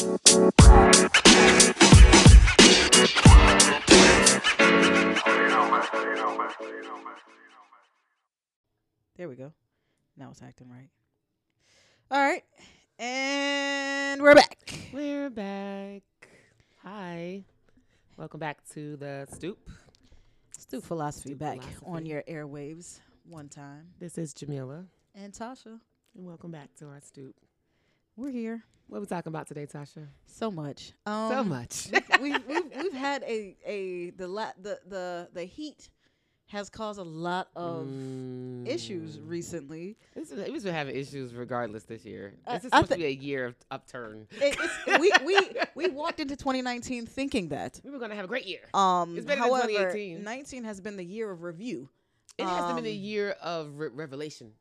There we go. Now it's acting right. All right. And we're back. We're back. Hi. Welcome back to the stoop. Stoop Philosophy Stoop back on your airwaves one time. This is Jamila, And Tasha, and welcome back to our stoop. We're here. What we talking about today, Tasha? So much. Um, so much. we've, we've, we've had a, a the, la- the the the heat has caused a lot of issues Mm. recently. This is, we've been having issues regardless this year. I- This is supposed thi- to be a year of upturn. It, it's, we we we walked into 2019 thinking that. We were gonna have a great year. Um, It's better than however, 2018. 19 has been the year of review. It hasn't been a Um, year of re- revelation.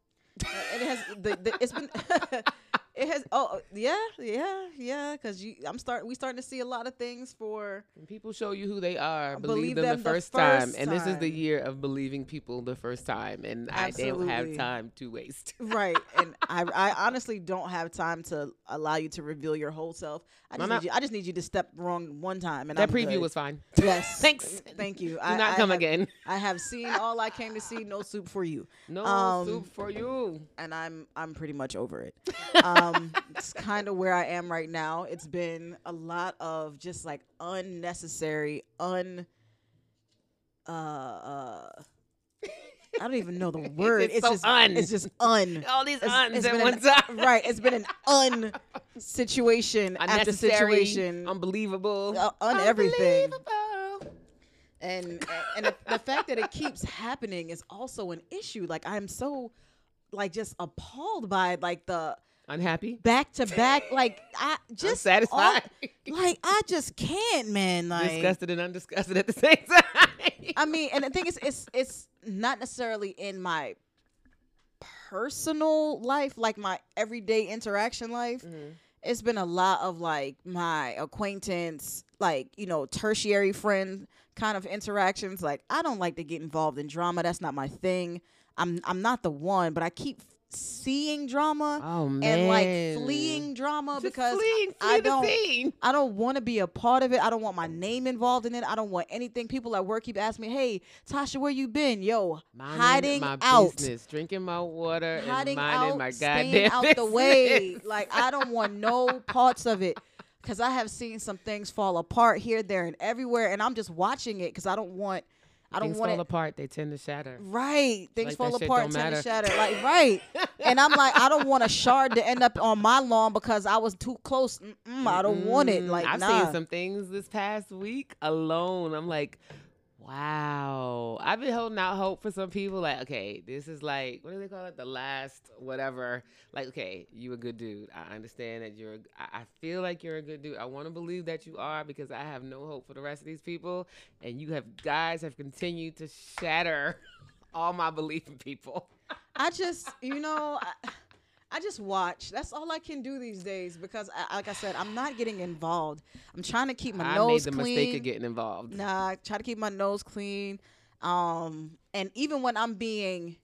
Uh, it has the, the it's been it has oh yeah yeah yeah because you I'm starting we starting to see a lot of things for When people show you who they are, Believe believe, them, them the the first, time. first And this is the year of believing people the first time. And I don't have time to waste. right and I I honestly don't have time to allow you to reveal your whole self I just need you I just need you to step wrong one time and that I'm preview good. was fine. yes Thanks. thank you Do I, not I come have, again. I have seen all I came to see no soup for you No Um, soup for you. and I'm I'm pretty much over it. Um, it's kind of where I am right now. It's been a lot of just like unnecessary, un. Uh, uh, I don't even know the word. It's It's, so just un. It's just un. All these It's- uns it's at one an- time. Right. It's been an un situation after situation, unbelievable, uh, un everything. Unbelievable. and and the, the fact that it keeps happening is also an issue. Like I'm so like just appalled by like the Unhappy, back to back. Like I just satisfied like I just can't, man. Like disgusted and undisgusted at the same time. I mean, and the thing is, it's it's not necessarily in my personal life, like my everyday interaction life. Mhm. It's been a lot of like my acquaintance, like you know, tertiary friend kind of interactions. Like I don't like to get involved in drama. That's not my thing. I'm I'm not the one, but I keep seeing drama Oh and like fleeing drama Just because fleeing, I flee don't- scene. I don't want to be a part of it. I don't want my name involved in it. I don't want anything. People at work keep asking me, "Hey, Tasha, where you been?" Yo, Minding hiding my out, business, drinking my water, hiding and minding out, my staying goddamn out the way. Like I don't want no parts of it because I have seen some things fall apart here, there, and everywhere, and I'm just watching it because I don't want. I don't Things want fall it. apart; they tend to shatter. Right, things Like fall apart, tend to shatter. Like right, and I'm like, I don't want a shard to end up on my lawn because I was too close. Mm-mm, I don't want it. Mm, Like I've nah. seen some things this past week alone. I'm like, wow. I've been holding out hope for some people. Like, okay, this is like, what do they call it? The last whatever. Like, okay, you a good dude. I understand that you're. I feel like you're a good dude. I want to believe that you are because I have no hope for the rest of these people. And you have guys have continued to shatter all my belief in people. I just, you know, I, I just watch. That's all I can do these days because, I, like I said, I'm not getting involved. I'm trying to keep my I made nose the clean. mistake of getting involved. Nah, I try to keep my nose clean. Um, and even when I'm being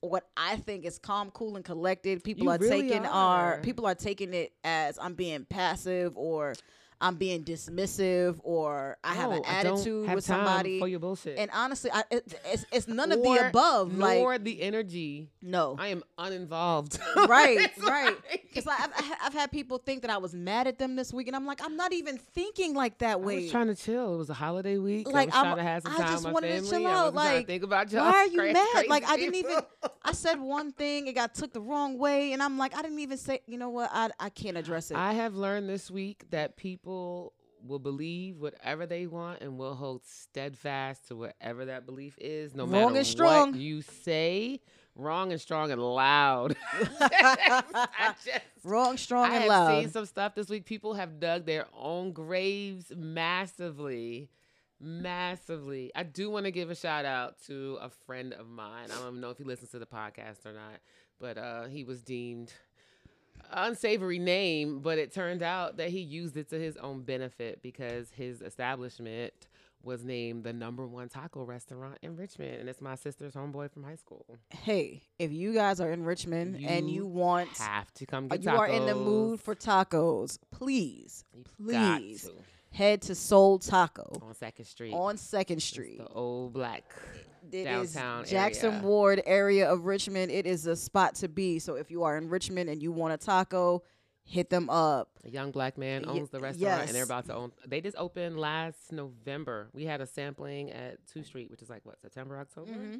what I think is calm, cool, and collected, people You are really taking are. are people are taking it as I'm being passive or I'm being dismissive or I have an No, I don't attitude have with time somebody. for your bullshit. and honestly, I, it, it's it's none of the Or- above. Like nor the energy. no, I am uninvolved. right, It's right. like- Because I've, I've had people think that I was mad at them this week, and I'm like, I'm not even thinking like that I way. was trying to chill. It was a holiday week. Like, I was I'm- trying to have some I time just with my wanted to chill out, like, think about y'all. Why are you crazy, mad? Like I didn't even. I said one thing, it got took the wrong way, and I'm like, I didn't even say. You know what? I I can't address it. I have learned this week that people will believe whatever they want and will hold steadfast to whatever that belief is, no Wrong matter strong. what you say. Wrong and strong and loud. Just Wrong, strong, I and loud. I have seen some stuff this week. People have dug their own graves massively, massively. I do want to give a shout out to a friend of mine. I don't know if he listens to the podcast or not, but uh, he was deemed unsavory name, but it turned out that he used it to his own benefit because his establishment was named the number one taco restaurant in Richmond, and it's my sister's homeboy from high school. Hey, if you guys are in Richmond and You you want, Have to come get you tacos. are in the mood for tacos, please You please. to. head to Soul Taco on Second Street. on Second It's Street. the old black. It is downtown Jackson area. Ward area of Richmond. It is a spot to be. So if you are in Richmond and you want a taco, hit them up. A young black man owns the restaurant, and they're about to own. They just opened last November. We had a sampling at Two Street, which is like what September, October. Mm-hmm.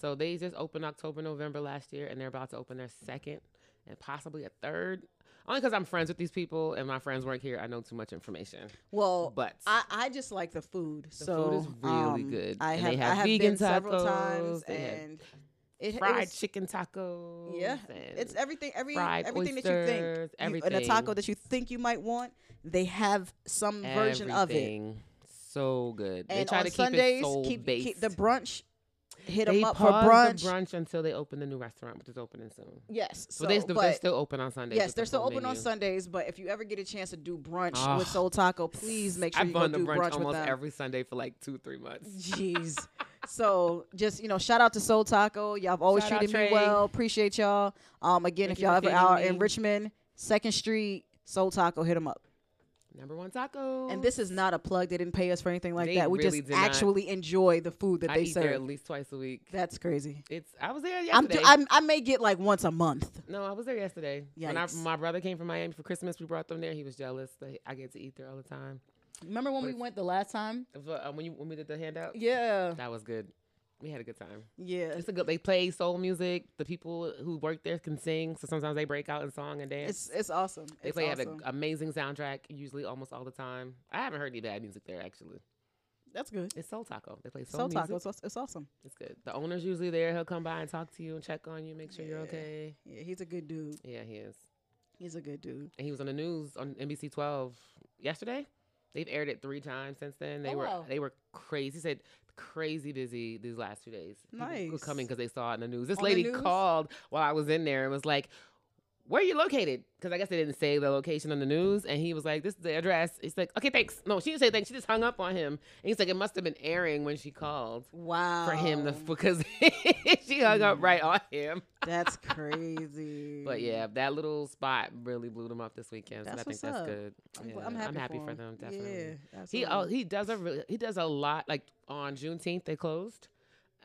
So they just opened October, November last year, and they're about to open their second and possibly a third. Only because I'm friends with these people, and my friends work here. I know too much information, Well, but I, I just like the food. The so food is really um, good. I And have, they have I have vegan been several times, they and it, it fried was- chicken tacos. Yeah, it's everything, every everything that you think, oysters, you- and a taco that you think you might want. They have some version of it. So good. they And try on to keep Sundays, it soul keep, based. keep the brunch. Hit they them up for brunch. brunch until they open the new restaurant, which is opening soon. Yes, so they, but they're still open on Sundays. yes, they're still open on. Sundays. But if you ever get a chance to do brunch Ah. with Soul Taco, please make sure I've you go do brunch, brunch with almost them. every Sunday for like two, three months. Jeez. so just you know, shout out to Soul Taco. Y'all have always Shout treated me well. Appreciate y'all. Um, again, Thank if y'all ever are in. Richmond, Second Street, Soul Taco, hit them up. Number one taco. And this is not a plug. They didn't pay us for anything like They that. We really just did not. actually enjoy the food that I they eat there at least twice a week. That's crazy. It's. I was there I'm, yesterday. I'm I may get like once a month. no, I was there yesterday. When I, my brother came from Miami for Christmas, we brought them there. He was jealous that I get to eat there all the time. Remember when But we went the last time? Uh, when you when we did the handout, Yeah, that was good. We had a good time. yeah. It's a good. They play soul music. The people who work there can sing, so sometimes they break out in song and dance. It's it's awesome. they It's play awesome. have an amazing soundtrack, usually almost all the time. I haven't heard any bad music there actually. That's good. It's Soul Taco. They play soul, Soul music. Taco, it's, it's awesome. It's good. The owner's usually there. He'll come by and talk to you and check on you, make sure you're okay. Yeah, he's a good dude. Yeah, he is. He's a good dude. And he was on the news on NBC 12 yesterday. They've aired it three times since then. They Oh, were wow. they were crazy. He said crazy busy these last two days. People were Nice. coming because they saw it in the news. This On lady news? called while I was in there and was like, "Where are you located?" Because I guess they didn't say the location on the news. And he was like, "This is the address." He's like, "Okay, thanks." No, she didn't say thanks. She just hung up on him. And he's like, "It must have been airing when she called." Wow. For him, to, because she hung up right on him. That's crazy. But yeah, that little spot really blew them up this weekend. so That's I think what's that's up. good. I'm, Yeah, gl- I'm happy, for, him. them. Definitely. Yeah, He oh, absolutely. oh, he does a really, he does a lot. Like on Juneteenth, they closed.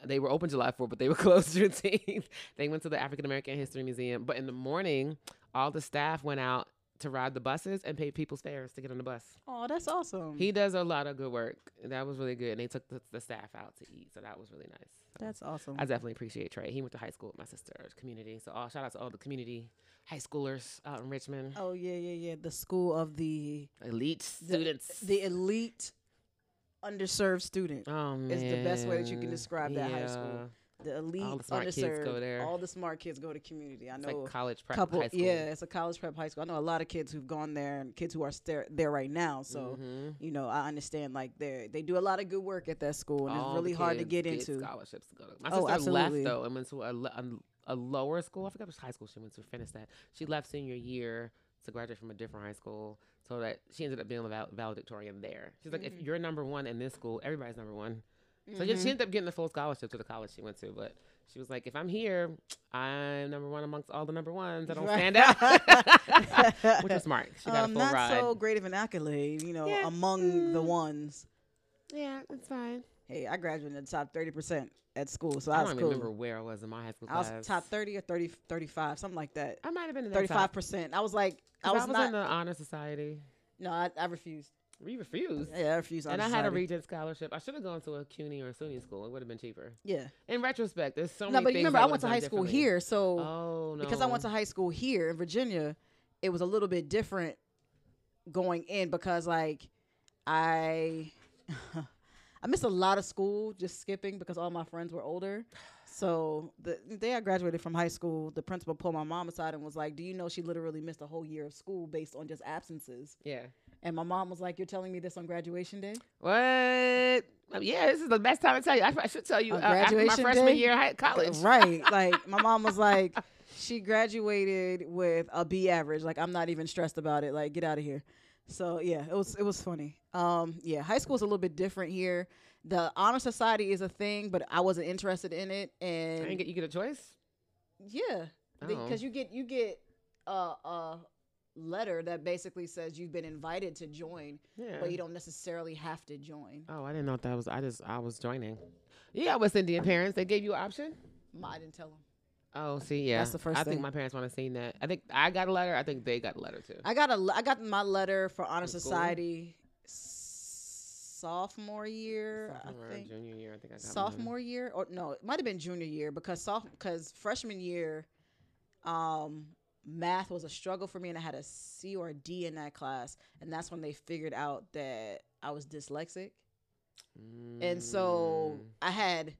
They were open July 4th, but they were closed Juneteenth. they went to the African American History Museum. But in the morning, all the staff went out to ride the buses and pay people's fares to get on the bus. Oh, that's awesome. He does a lot of good work. That was really good. And they took the, the staff out to eat, so that was really nice. So that's awesome. I definitely appreciate Trey. He went to high school with my sister's uh, community. So all shout out to all the community high schoolers out in Richmond. oh yeah, yeah, yeah. The school of the Elite The- students. the elite underserved student. oh man. is the best way that you can describe that high school. The elite All the smart kids go there. All the smart kids go to community. I It's know like college prep couple high school. yeah it's a college prep high school i know a lot of kids who've gone there and kids who are st- there right now so Mhm. you know i understand like they they do a lot of good work at that school and All it's really hard to kids get into scholarships to go to. My Oh, sister left absolutely. though and went to a, a, a lower school. I forgot which high school she went to. Finish that. She left senior year to graduate from a different high school, so that she ended up being a val- valedictorian there. She's like, if Mhm. you're number one in this school, everybody's number one. So yeah, Mhm. she ended up getting the full scholarship to the college she went to, but she was like, if I'm here, I'm number one amongst all the number ones. I don't Right. stand out. Which was smart. She got um, a full not ride. so great of an accolade you know Yeah. among the Mm. ones yeah, it's fine. Hey i graduated in the top 30% at school so I i don't was cool remember where I was in my high school class. i was top 30 or 30 35 something like that I might have been in that top. 35% i was like, i was, I was not in the honor society. no I, I refused We refused. yeah i refused And I had a regent scholarship. I should have gone to a CUNY or a SUNY school. It would have been cheaper. yeah In retrospect, there's so no many No, but remember I i went to high school here so Oh no! because I went to high school here in Virginia, it was a little bit different going in because like I I missed a lot of school just skipping because all my friends were older. So the, day I graduated from high school, the principal pulled my mom aside and was like, "Do you know she literally missed a whole year of school based on just absences?" Yeah. And my mom was like, "You're telling me this on graduation day?" What? Um, yeah, this is the best time to tell you. I, I should tell you uh, after my graduation freshman day? year of high, college. Right. Like my mom was like, she graduated with a B average. Like I'm not even stressed about it. Like get out of here. So yeah, it was it was funny. Um, yeah, high school is a little bit different here. The honor society is a thing, but I wasn't interested in it, I and didn't get you get a choice. yeah, Oh. because you get you get a, a letter that basically says you've been invited to join, Yeah. but you don't necessarily have to join. Oh, I didn't know that was. I just I was joining. Yeah, West Indian parents. They gave you an option. I didn't tell them. Oh, see, yeah. That's the first I think my parents want to see that. I think I got a letter. I think they got a letter too. I got a. I got my letter for honor society sophomore year, Sophomore, I think. junior year. I think I mine. sophomore year or no it might have been junior year because soph because freshman year um math was a struggle for me and i had a c or a d in that class and that's when they figured out that i was dyslexic and so Mm. i had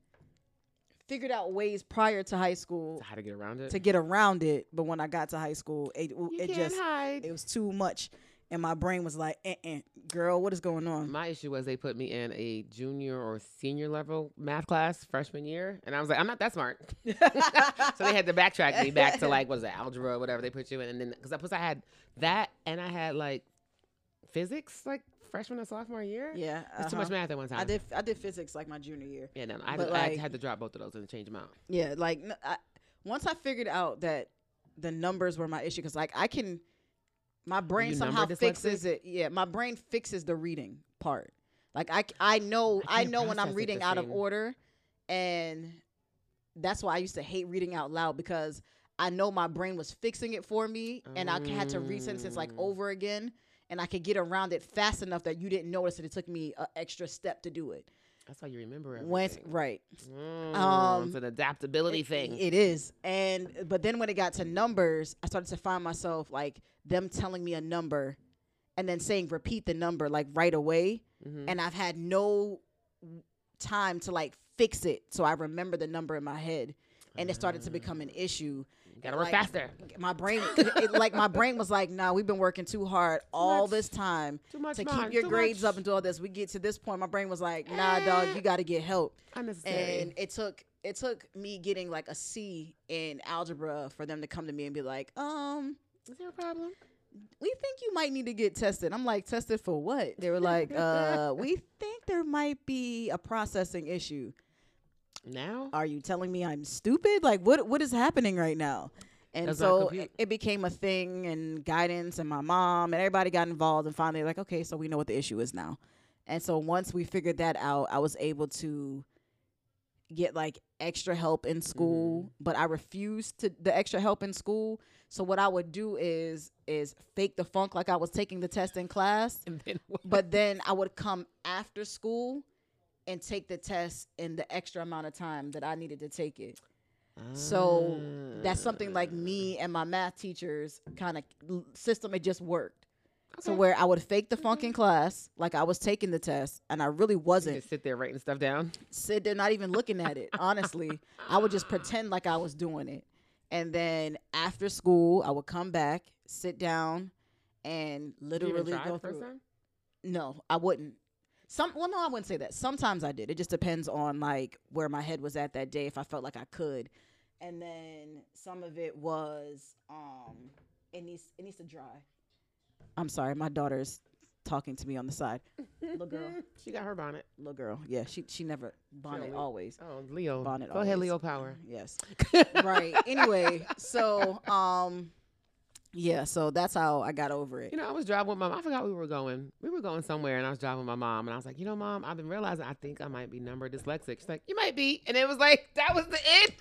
figured out ways prior to high school So how to get around it? to get around it but when i got to high school it, you it just hide. it was too much and my brain was like eh, girl what is going on My issue was they put me in a junior or senior level math class freshman year, and I was like, I'm not that smart. so they had to backtrack me back to like what is it, algebra, or whatever they put you in, and then because plus I had that and I had like physics like freshman and sophomore year. yeah It's too uh-huh. much math at one time. i did i did physics like my junior year Yeah, no, I, to, I had to drop both of those and change them out. Yeah, like I once I figured out that the numbers were my issue, because like I can, my brain you somehow fixes it. Yeah, my brain fixes the reading part. Like I, I know, I I, know when I'm reading out of order, and that's why I used to hate reading out loud because I know my brain was fixing it for me, and I had to resentence like Mm. over again, and I could get around it fast enough that you didn't notice that it took me an extra step to do it. That's why you remember everything. Once, right. Mm, Um, it's an adaptability It- thing. It is. And but then when it got to numbers, I started to find myself like them telling me a number and then saying repeat the number like right away. Mhm. And I've had no time to like fix it. So I remember the number in my head. And it started to become an issue. You gotta work like, faster. My brain, it, like my brain was like, "Nah, we've been working too hard all much. this time Too much. to Mom, keep your too grades much. up and do all this." We get to this point, my brain was like, "Nah, dog, you got to get help." Unnecessary. and it took it took me getting like a C in algebra for them to come to me and be like, um, Is there a problem? we think you might need to get tested. I'm like, tested for what? They were like, uh, we think there might be a processing issue. Now? Are you telling me I'm stupid? Like, what what is happening right now? And Does so it, it became a thing, and guidance, and my mom, and everybody got involved. And finally, like, okay, so we know what the issue is now. And so once we figured that out, I was able to get like extra help in school, mm-hmm. but I refused to the extra help in school. So what I would do is is fake the funk like I was taking the test in class, And then but then I would come after school and take the test in the extra amount of time that I needed to take it. So that's something like Ah. me and my math teachers kind of system. It just worked. So where I would fake the funk in class, like I was taking the test, and I really wasn't just sit there writing stuff down. sit there not even looking at it. Honestly, I would just pretend like I was doing it, and then after school, I would come back, sit down, and you literally go through. No, I wouldn't. Some well, no, I wouldn't say that. Sometimes I did. It just depends on like where my head was at that day. If I felt like I could, and then some of it was um, it needs it needs to dry. I'm sorry, my daughter's talking to me on the side. Little girl, She got her bonnet. little girl. Yeah, she she never bonnet Leo. always. Oh, Leo. Bonnet Go ahead. Leo Power. Yes. right. Anyway, so um, yeah. So that's how I got over it. You know, I was driving with my mom. I forgot we were going. We were going somewhere, and I was driving with my mom, and I was like, you know, mom, I've been realizing I think I might be number dyslexic. She's like, you might be, and it was like that was the end.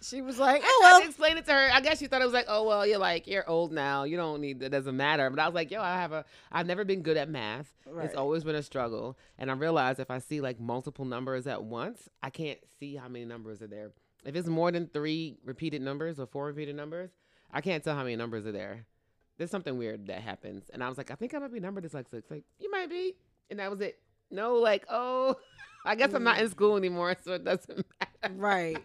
She was like, I "Oh well." to explain it to her. I guess she thought it was like, oh well, you're like you're old now. You don't need it doesn't matter. But I was like, yo, I have a. I've never been good at math. Right. It's always been a struggle, and I realized if I see like multiple numbers at once, I can't see how many numbers are there. If it's more than three repeated numbers or four repeated numbers, I can't tell how many numbers are there. There's something weird that happens, and I was like, I think I might be number dyslexic. It's like you might be, and that was it. No, like oh, I guess I'm not in school anymore, so it doesn't matter. right.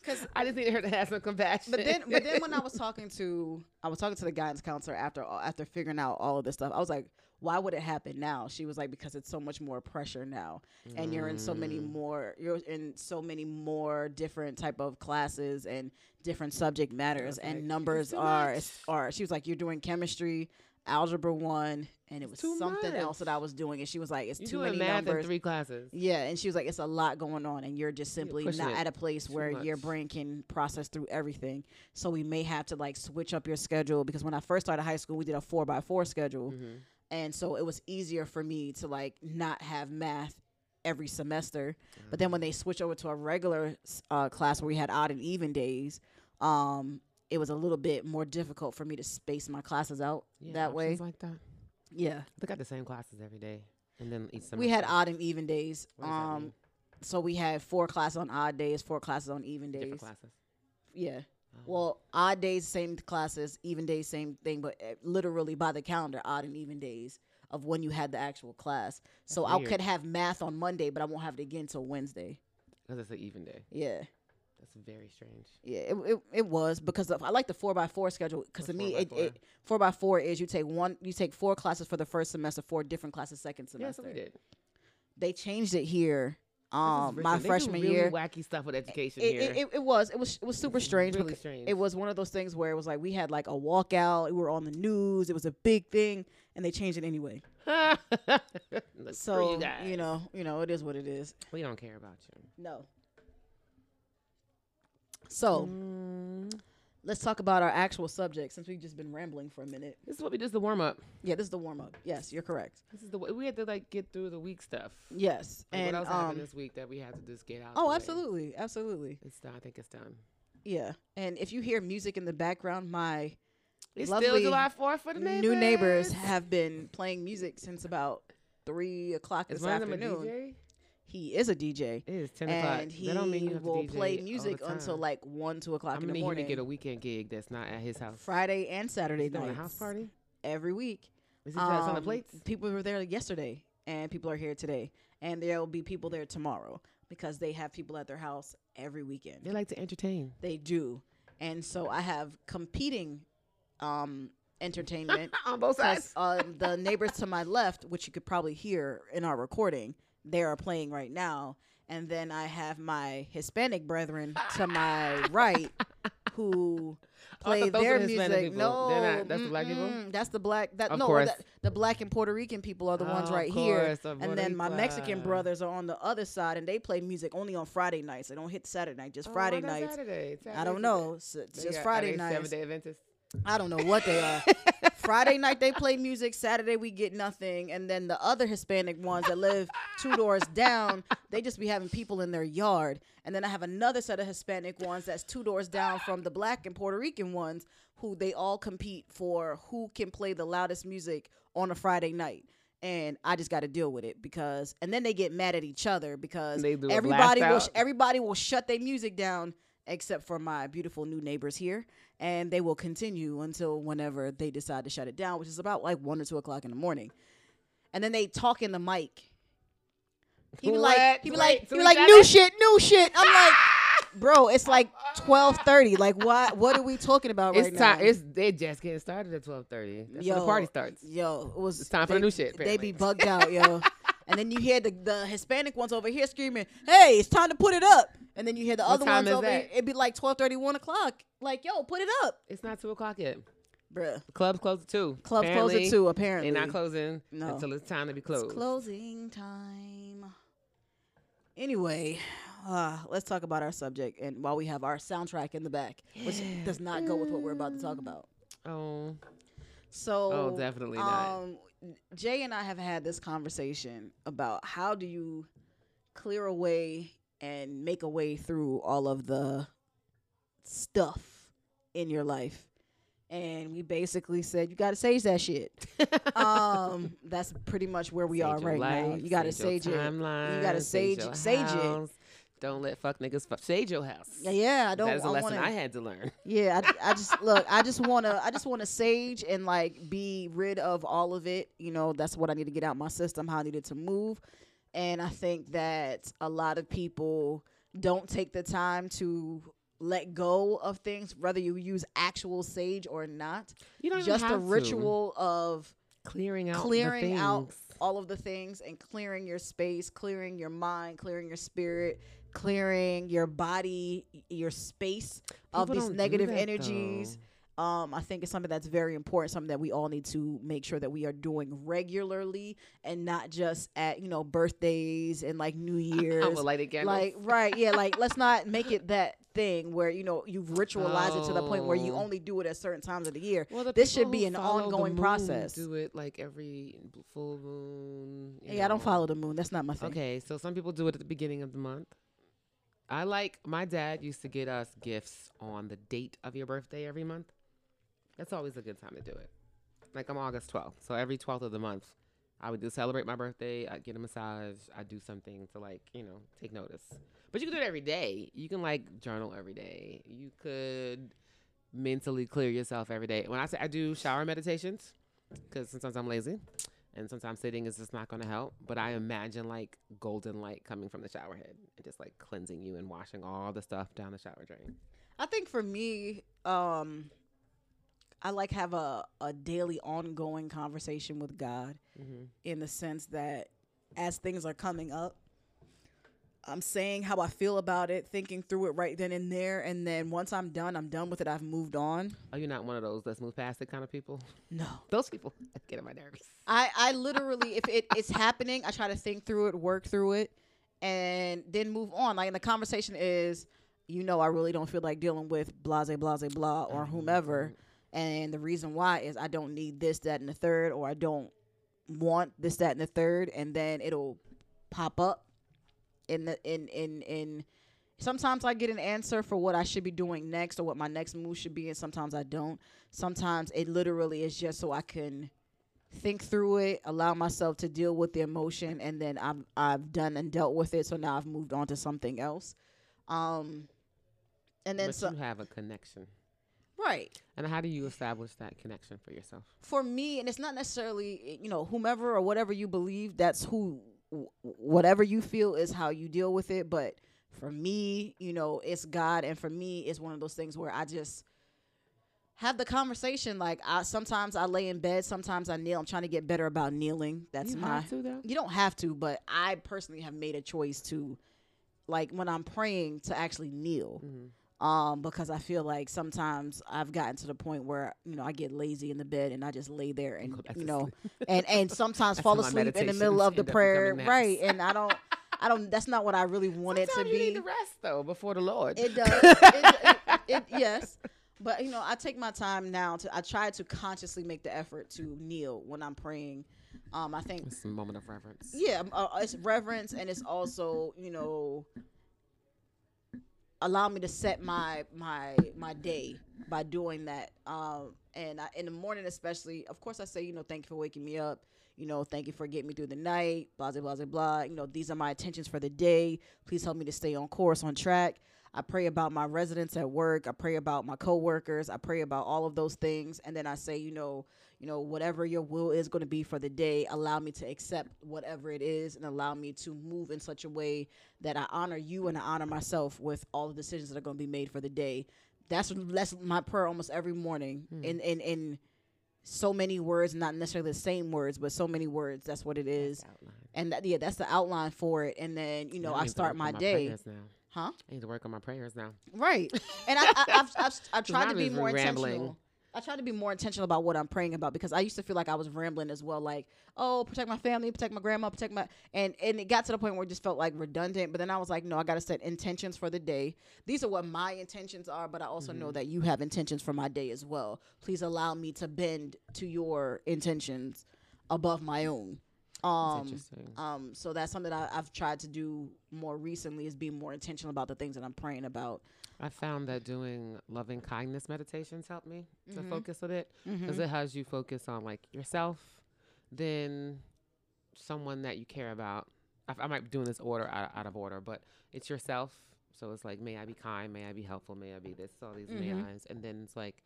Because I just needed her to have some compassion. but then but then when I was talking to I was talking to the guidance counselor after after figuring out all of this stuff, I was like, why would it happen now? She was like, because it's so much more pressure now, and you're in so many Mm. more you're in so many more different type of classes and different subject matters, and numbers are much." are. She was like, you're doing chemistry. algebra one, and it was too something much. else that I was doing. And she was like, "It's You too many math numbers." in three classes. Yeah, and she was like, "It's a lot going on, and you're just simply pushing not at a place where your brain can process through everything. So we may have to like switch up your schedule because when I first started high school, we did a four by four schedule, Mm-hmm. And so it was easier for me to like not have math every semester. But then when they switched over to a regular uh, class where we had odd and even days, um, it was a little bit more difficult for me to space my classes out Yeah, that way. like that. Yeah, They got the same classes every day, and then each semester. we had odd and even days. What does that Um, so we had four classes on odd days, four classes on even days. different classes. Yeah. Oh. Well, odd days, same classes, even days, same thing, but uh, literally by the calendar, odd and even days of when you had the actual class. So I weird. could have math on Monday, but I won't have it again till Wednesday. because it's an even day. Yeah, That's very strange. yeah, it it, it was because of, I like the four by four schedule because to me four by it, four? it four by four is you take one you take four classes for the first semester, four different classes second Yeah, semester. so we did. They changed it here. Um, my They freshman really year, wacky stuff with education it, here. it, it, it was it was it was super strange. Really strange. It was one of those things where it was like we had like a walkout. We were on the news. It was a big thing, and they changed it anyway. So screw you know, you know, it is what it is. we don't care about you. No. So Mm, let's talk about our actual subject since we've just been rambling for a minute. this is what we did. The warm up. Yeah, this is the warm up. Yes, you're correct. This is the we had to like get through the week stuff. Yes, Like, and what else um, happened this week that we had to just get out? oh, absolutely, absolutely, It's done. I think it's done. yeah. And if you hear music in the background, my It's Lovely still July Fourth for the neighbors. new neighbors have been playing music since about three o'clock Is this one of them a afternoon. DJ? He is a DJ. It is ten o'clock. and he that don't mean you have will to DJ play music until like one, two o'clock I'm in the morning. to get a weekend gig that's not at his house. Friday and Saturday He's nights. a house party. every week. Is he um, on the Um, plates? People were there yesterday, and people are here today, and there will be people there tomorrow because they have people at their house every weekend. They like to entertain. They do, and so I have competing um, entertainment. on both sides. um, the neighbors to my left, which you could probably hear in our recording, they are playing right now. And then I have my Hispanic brethren to my right who Oh, play their were the Hispanic music. people. No, They're not- that's the black people? That's the black. That Of no, course. that, the black and Puerto Rican people are the ones Oh, right of here. And then my Mexican brothers are on the other side, and they play music only on Friday nights. They don't hit Saturday night, just Oh, Friday nights. Saturday? I don't know. It's just Friday nights. Seven Day Adventist. I don't know what they are. Friday night they play music. Saturday we get nothing, and then the other Hispanic ones that live two doors down, they just be having people in their yard. And then I have another set of Hispanic ones that's two doors down from the black and Puerto Rican ones, who they all compete for who can play the loudest music on a Friday night. And I just got to deal with it because, and then they get mad at each other because everybody will out. everybody will shut their music down except for my beautiful new neighbors here and they will continue until whenever they decide to shut it down which is about like one or two o'clock in the morning and then they talk in the mic he be like What? he be like he be like new shit new shit i'm like bro it's like 12:30 like what what are we talking about It's right time. now It's they just getting started at twelve thirty. That's when the party starts. Yo, it was It's time for they, the new shit, They be bugged out, yo. and then you hear the, the Hispanic ones over here screaming, "Hey, it's time to put it up!" And then you hear the What other ones over that? here. It'd be like 12:30, 1 o'clock. Like, yo, put it up, It's not two o'clock yet. bruh. The club's closed at two. Clubs close at two. Apparently, They're not closing No. until it's time to be It's closed. closing time. Anyway, uh, let's talk about our subject, and while we have our soundtrack in the back, which does not go with what we're about to talk about. Oh, So, Oh, definitely not. Um, Jay and I have had this conversation about how do you clear away and make a way through all of the stuff in your life. And we basically said you got to sage that shit. um, that's pretty much where we Sage are right now. You got to sage sage it. You gotta sage- your sage it. Don't let fuck niggas fuck. Sage your house. Yeah, yeah. I don't. That is a I lesson wanna, I had to learn. Yeah, I, I just look. I just wanna. I just wanna sage and like be rid of all of it. You know, that's what I need to get out my system. How I needed to move, and I think that a lot of people don't take the time to let go of things, whether you use actual sage or not. You don't Just the have to. ritual of clearing out, clearing out all of the things and clearing your space, clearing your mind, clearing your spirit, clearing your body, your space of these negative that, energies. though. Um, I think it's something that's very important, something that we all need to make sure that we are doing regularly and not just at, you know, birthdays and like New Year's. I will light again. Like, right, yeah, like let's not make it that thing where, you know, you've ritualized it to the point where you Oh. only do it at certain times of the year. well, the this should be an ongoing process. Do it like every full moon. you Yeah, I don't follow the moon. That's not my thing. Okay, so some people do it at the beginning of the month. I like my dad used to get us gifts on the date of your birthday every month. That's always a good time to do it. Like I'm August 12th, so every 12th of the month, I would do celebrate my birthday. I get a massage. I do something to like you know take notice. But you can do it every day. You can like journal every day. You could mentally clear yourself every day. When I say I do shower meditations, because sometimes I'm lazy and sometimes sitting is just not going to help. But I imagine like golden light coming from the shower head and just like cleansing you and washing all the stuff down the shower drain. I think for me, um, I like have a, a daily ongoing conversation with God Mm-hmm. in the sense that as things are coming up, I'm saying how I feel about it, thinking through it right then and there, and then once I'm done, I'm done with it. I've moved on. Are you not one of those let's move past it kind of people? No, Those people get on my nerves. I I literally if it, it's happening, I try to think through it, work through it, and then move on. Like and the conversation is, you know, I really don't feel like dealing with blase blase blah or mm-hmm, whomever. Mm-hmm. And the reason why is I don't need this, that, and the third, or I don't want this, that, and the third, and then it'll pop up in the in in in. Sometimes I get an answer for what I should be doing next or what my next move should be, and sometimes I don't. Sometimes it literally is just so I can think through it, allow myself to deal with the emotion, and then I've I've done and dealt with it. So now I've moved on to something else. Um, and then but so you have a connection. right. And how do you establish that connection for yourself? for me, and it's not necessarily you know whomever or whatever you believe. That's who, wh- whatever you feel is how you deal with it. But for me, you know, it's God, and for me, it's one of those things where I just have the conversation. Like I sometimes I lay in bed, sometimes I kneel. I'm trying to get better about kneeling. That's you my. have to though. You don't have to, but I personally have made a choice to, like when I'm praying, to actually kneel Mm-hmm. Um, because I feel like sometimes I've gotten to the point where you know I get lazy in the bed and I just lay there and you know and and sometimes fall asleep in the middle of the prayer, right? And I don't, I don't. That's not what I really want it to Sometimes you be. need to rest though before the Lord. It does. it, it, it, yes. But you know, I take my time now to. I try to consciously make the effort to kneel when I'm praying. Um, I think it's a moment of reverence. yeah, uh, it's reverence and it's also you know allow me to set my my my day by doing that. Um, and I, in the morning especially, of course, I say you know thank you for waking me up. You know, thank you for getting me through the night. Blah blah blah blah. You know, these are my intentions for the day. Please help me to stay on course, on track. I pray about my residents at work. I pray about my coworkers. I pray about all of those things, and then I say, you know, you know, whatever your will is going to be for the day, allow me to accept whatever it is, and allow me to move in such a way that I honor you and I honor myself with all the decisions that are going to be made for the day. That's that's my prayer almost every morning. In in in so many words, not necessarily the same words, but so many words. That's what it is. And that, yeah, that's the outline for it. And then you know, I I start work my day. Huh? I need to work on my prayers now. Right. And I, I, I've, I've, I've tried to be more rambling. I try to be more intentional about what I'm praying about because I used to feel like I was rambling as well. Like, oh, protect my family, protect my grandma, protect my, and and it got to the point where it just felt like redundant. But then I was like, no, I got to set intentions for the day. These are what my intentions are, but I also know mm-hmm. that you have intentions for my day as well. Please allow me to bend to your intentions above my own. Um, um, so that's something I, I've tried to do more recently is be more intentional about the things that I'm praying about. I found that doing loving kindness meditations helped me to Mhm. focus on it because Mhm. it has you focus on like yourself, then someone that you care about. I, I might be doing this order out, out of order, but it's yourself. So it's like, may I be kind, may I be helpful, may I be this, all these may Mhm. I's. And then it's like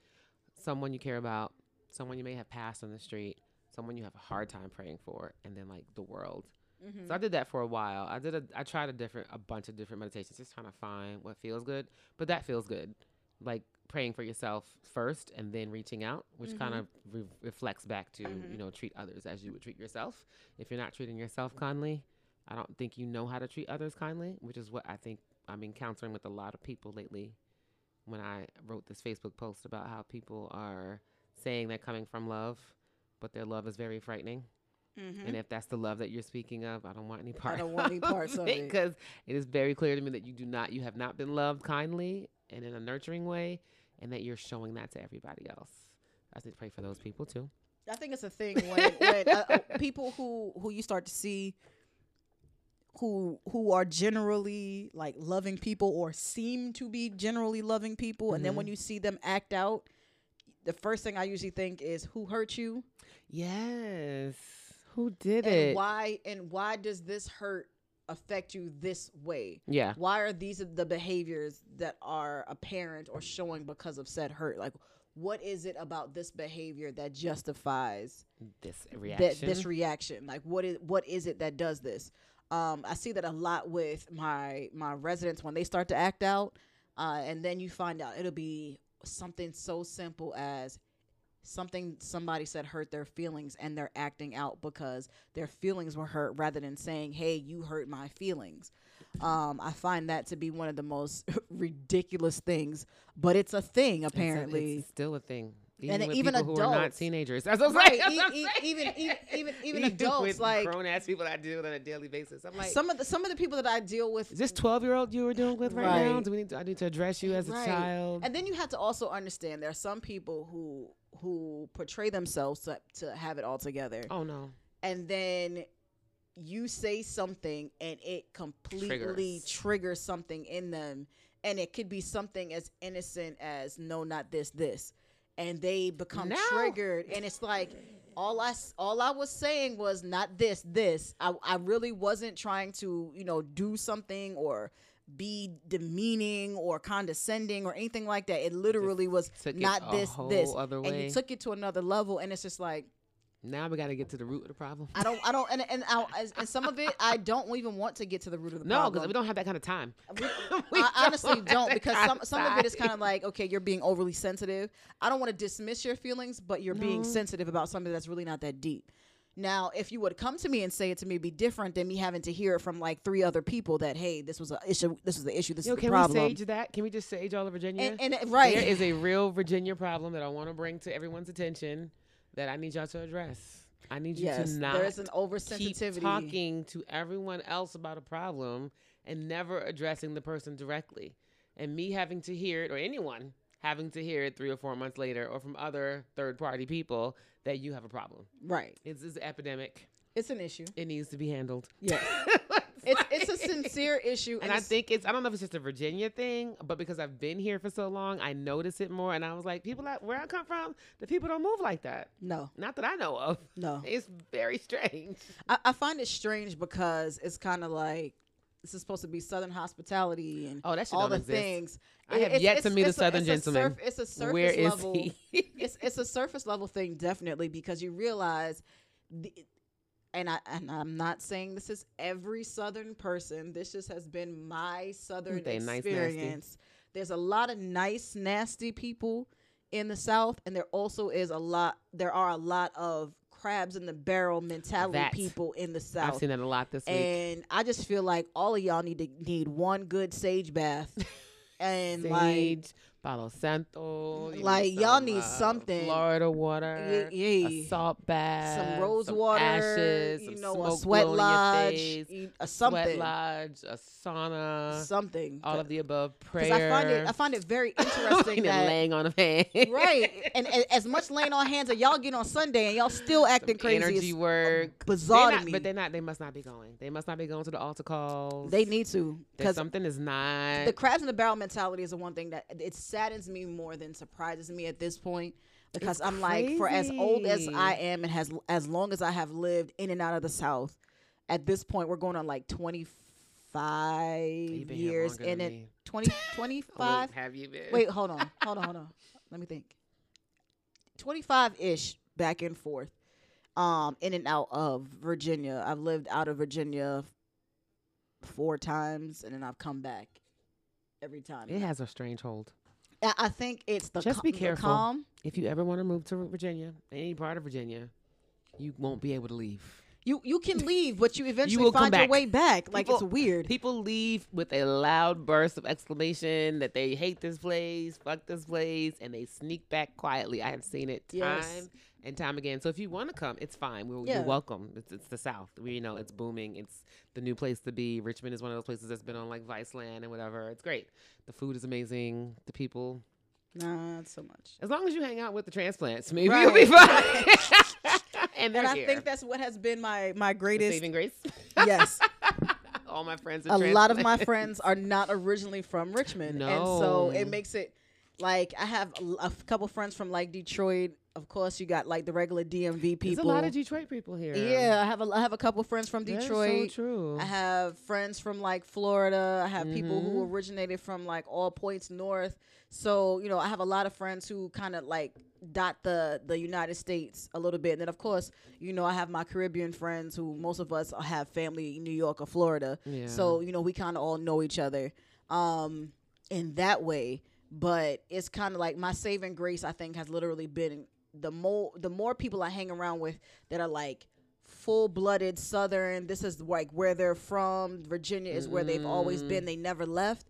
someone you care about, someone you may have passed on the street, someone you have a hard time praying for, and then like the world. Mhm. So I did that for a while. I did a I tried a different a bunch of different meditations, just trying to find what feels good. But that feels good, like praying for yourself first and then reaching out, which kind of re- reflects back to Mhm. you know treat others as you would treat yourself. If you're not treating yourself kindly, I don't think you know how to treat others kindly, which is what I think I'm encountering with a lot of people lately. when I wrote this Facebook post about how people are saying they're coming from love, but their love is very frightening. Mhm. And if that's the love that you're speaking of, I don't want any part. I don't want any parts of it. because it is very clear to me that you do not, you have not been loved kindly and in a nurturing way, and that you're showing that to everybody else. I think pray for those people too. I think it's a thing when, when uh, uh, people who who you start to see who who are generally like loving people or seem to be generally loving people, and then when Mhm. you see them act out, the first thing I usually think is who hurt you Yes. Who did and it? why and why does this hurt affect you this way? Yeah. Why are these the behaviors that are apparent or showing because of said hurt? Like, what is it about this behavior that justifies This reaction. this reaction? Like, what is what is it that does this? Um, I see that a lot with my my residents when they start to act out, uh, and then you find out it'll be something so simple as something somebody said hurt their feelings and they're acting out because their feelings were hurt rather than saying hey you hurt my feelings um, i find that to be one of the most ridiculous things but it's a thing It's a- apparently it's still a thing. Even And even people who are not adults. teenagers. That's what right I'm saying. even even even even adults with like grown ass people that I deal with on a daily basis. I'm like, some of the some of the people that i deal with is this 12 year old you were dealing with right, now? Do we need to, I need to address you as Right. a child? And then you have to also understand there are some people who who portray themselves to, to have it all together. oh no. And then you say something and it completely Triggers. triggers something in them and it could be something as innocent as no not this this and they become No. triggered and it's like all I s- all I was saying was not this this I I really wasn't trying to you know do something or be demeaning or condescending or anything like that it literally was not this this other way. and way. you took it to another level and it's just like Now we got to get to the root of the problem. I don't I don't and and, I, as- and some of it I don't even want to get to the root of the no, problem No, because we don't have that kind of time. we- We I honestly have don't because some of some of it is kind of like okay, you're being overly sensitive. I don't want to dismiss your feelings, but you're being sensitive about something that's really not that deep. Now, if you would come to me and say it to me, it'd be different than me having to hear it from like three other people that hey, this was a issue, this was the issue, this Yo, is the can problem. we sage that? Can we just sage all of Virginia? and, and right, There is a real Virginia problem that I want to bring to everyone's attention that I need y'all to address. I need you yes, to not there is an keep oversensitivity. talking to everyone else about a problem and never addressing the person directly. And me having to hear it, or anyone having to hear it three or four months later, or from other third party people that you have a problem. Right, It's, it's an epidemic. it's an issue. It needs to be handled. Yes, it's it's a sincere issue, And I think it's I don't know if it's just a Virginia thing, but because I've been here for so long, I notice it more. And I was like, people that where I come from, the people don't move like that. no, Not that I know of. no. It's very strange. I, I find it strange because it's kind of like this is supposed to be Southern hospitality and Oh, that all the exist. things. I have It- yet to meet a it's Southern it's gentleman. surf- it's a surface Where is level. he? it's it's a surface level thing, definitely, because you realize, the, and I and I'm not saying this is every Southern person. This just has been my Southern They nice, experience. There's a lot of nice, nasty people in the South, and there also is a lot. There are a lot of crabs in the barrel mentality That. people in the South. I've seen that a lot this week. And I just feel like all of y'all need to need one good sage bath, and like Sage, Palo Santo. Like, need y'all some, need uh, something. Florida water. Yeah, salt bath. some rose some water, ashes, you some know, a sweat blowing in your lodge, face, a Sweat lodge, a sauna, something. all of the above. Prayer. Because I find it, I find it very interesting and that laying on a fan. right, and, and as much laying on hands that y'all get on Sunday, and y'all still acting crazy. Energy is work. bizarre not. But they're not. They must not be going. They must not be going to the altar calls. They need to because something is not. the crabs in the barrel mentality is the one thing that it saddens me more than surprises me at this point because It's I'm like for as old as. I am and has as long as I have lived in and out of the South, at this point we're going on like 25 been years in it. me. 20 Wait, 25 have you been? Wait, hold on. Hold on, hold on. Let me think. 25-ish back and forth. Um in and out of Virginia. I've lived out of Virginia four times and then I've come back every time. It has a strange hold. I think it's the Just cal- be careful. calm. If you ever want to move to Virginia, any part of Virginia, you won't be able to leave. You you can leave, but you eventually will find your way back. Like it's weird. People leave with a loud burst of exclamation that they hate this place, fuck this place, and they sneak back quietly. I have seen it time Yes. and time again. So if you want to come, it's fine. We're, Yeah. You're welcome. It's, it's the South. We you know it's booming. It's the new place to be. Richmond is one of those places that's been on like Viceland and whatever. It's great. The food is amazing. The people. Nah, not so much. As long as you hang out with the transplants, maybe Right. you'll be fine. And And I here. think that's what has been my my The greatest. saving grace. yes, All my friends. a lot of my friends are not originally from Richmond, and so it makes it like I have a, a couple friends from like Detroit. Of course, you got like the regular DMV people. There's a lot of Detroit people here. yeah, I have a I have a couple friends from Detroit. so true. I have friends from like Florida. I have people who Mhm. originated from like all points north. So, you know, I have a lot of friends who kind of like dot the the United States a little bit. And then of course, you know, I have my Caribbean friends who most of us have family in New York or Florida. Yeah. So, you know, we kind of all know each other um in that way, but it's kind of like my saving grace I think has literally been the more the more people I hang around with that are like full-blooded southern this is like where they're from virginia is where they've always been they never left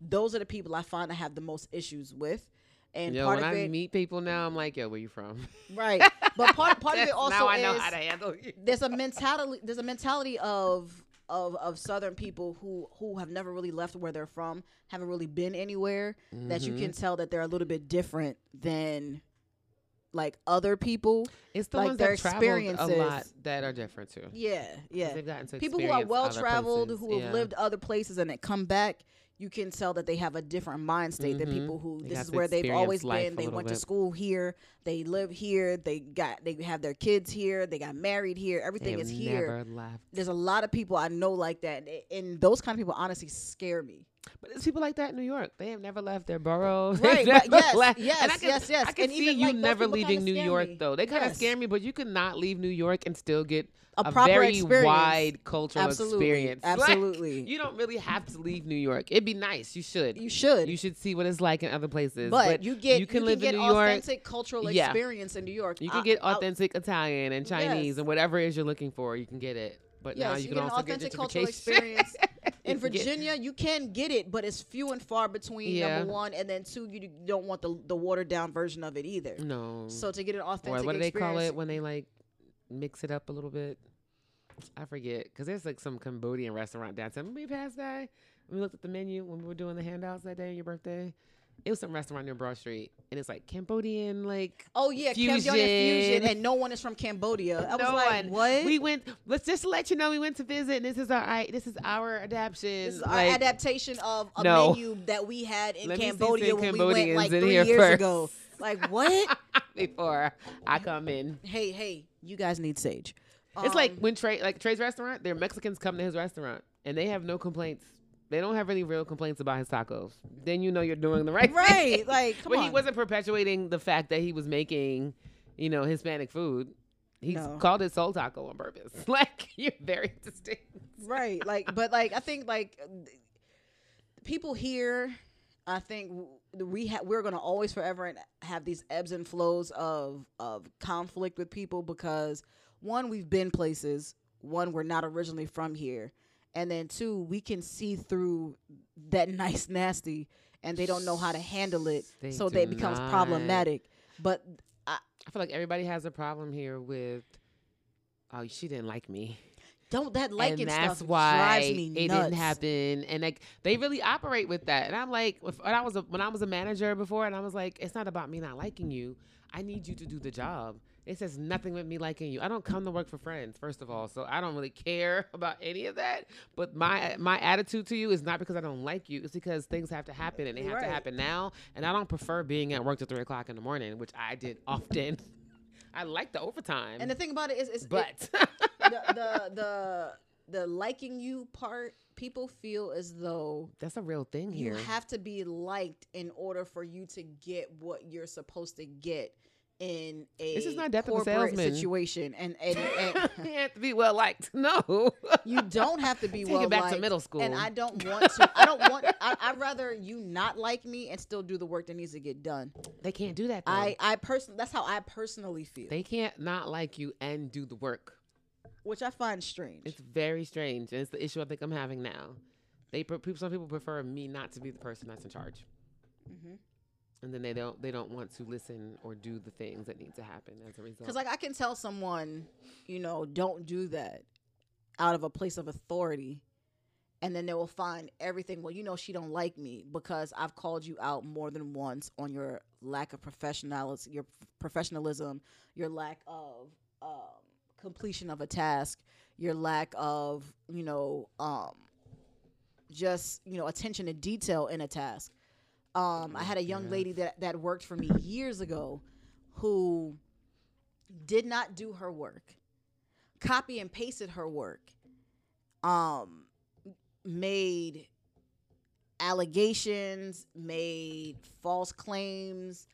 those are the people i find i have the most issues with and Yo, part when of I it meet people now, I'm like, yo, where you from? right but part, part of it also now I know is how to handle you. there's a mentality there's a mentality of of of southern people who who have never really left where they're from haven't really been anywhere that you can mm-hmm. tell that they're a little bit different than like other people It's the like, ones their that traveled a lot experiences- that are different too. Yeah, yeah They've gotten to people who are well traveled who have Yeah. lived other places and then come back you can tell that they have a different mind state than Mhm. people who They this is where they've always been. they went to school here. They live here. They got they have their kids here. They got married here. Everything have is here. there's a lot of people i know like that. And those kind of people honestly scare me But there's people like that in New York. They have never left their borough. Right, but yes, left. yes, and I can, yes, yes. I can And see even, you like, never leaving New York me. though. They kind of Yes. scare me, but you could not leave New York and still get A a, proper very experience. wide cultural Absolutely, experience. Like, absolutely. you don't really have to leave New York. It'd be nice. You should. you should You should see what it's like in other places. but, you get you can you live get in New York. authentic cultural Yeah. experience in new york You can get I- authentic Italian and Chinese Yes. and whatever it is you're looking for. You can get it. But now you, you can get an also authentic get cultural experience. in can get- Virginia, you can get it, but it's few and far between. Yeah. Number one, and then two, you don't want the the watered down version of it either. no. So to get an or authentic what do they call it when they like mix it up a little bit? I forget because there's like some Cambodian restaurant downtown. Remember we passed by? We looked at the menu when we were doing the handouts that day on your birthday. It was some restaurant near Broad Street, and it's like Cambodian, like Oh yeah, Cambodian Fusion. fusion, and no one is from Cambodia. I was no like, one. what? We went. Let's just let you know we went to visit. And this is our. This is our adaptation. this is our like, adaptation of a No. menu that we had in Let Cambodia when we went like three years first. ago. Like what? before I come in. hey, hey, you guys need sage. It's like Um, when Trey, like Trey's restaurant, their Mexicans come to his restaurant and they have no complaints. They don't have any real complaints about his tacos. Then you know you're doing the right thing. right, like come but on. he wasn't perpetuating the fact that he was making, you know, Hispanic food. He No. called it soul taco on purpose. Like you're very distinct. right like but like i think like people here i think we ha- we're gonna always forever and have these ebbs and flows of of conflict with people because one we've been places one we're not originally from here and then two we can see through that nice nasty and they don't know how to handle it They so that it becomes not. problematic but I, I feel like everybody has a problem here with. Oh, she didn't like me. don't that liking and that's stuff why drives me it nuts. didn't happen. And like they really operate with that. And I'm like, when I was a, when I was a manager before, and I was like, it's not about me not liking you. I need you to do the job. It says nothing with me liking you. I don't come to work for friends, first of all, so I don't really care about any of that. But my my attitude to you is not because I don't like you. It's because things have to happen, and they have Right. to happen now. And I don't prefer being at work till three o'clock in the morning, which I did often. I like the overtime, and the thing about it is, is it- but the, the the the liking you part people feel as though that's a real thing here. you have to be liked in order for you to get what you're supposed to get in a This is not Death of a corporate Salesman. situation and and, and you have to be well liked. No. you don't have to be Take well it back to middle school. and i don't want to i don't want I, i'd rather you not like me and still do the work that needs to get done they can't do that. Though. i i personally that's how i personally feel they can't not like you and do the work. which I find strange. It's very strange, and it's the issue I think I'm having now. They people, some people prefer me not to be the person that's in charge, Mhm. And then they don't they don't want to listen or do the things that need to happen as a result. Because like I can tell someone, you know, don't do that out of a place of authority, and then they will find everything. Well, you know, she don't like me because I've called you out more than once on your lack of professionalism, your professionalism, your lack of um, completion of a task, your lack of, you know, um, just you know, attention to detail in a task. Um, I had a young Yeah. lady that that worked for me years ago, who did not do her work, copy and pasted her work, um, made allegations, made false claims,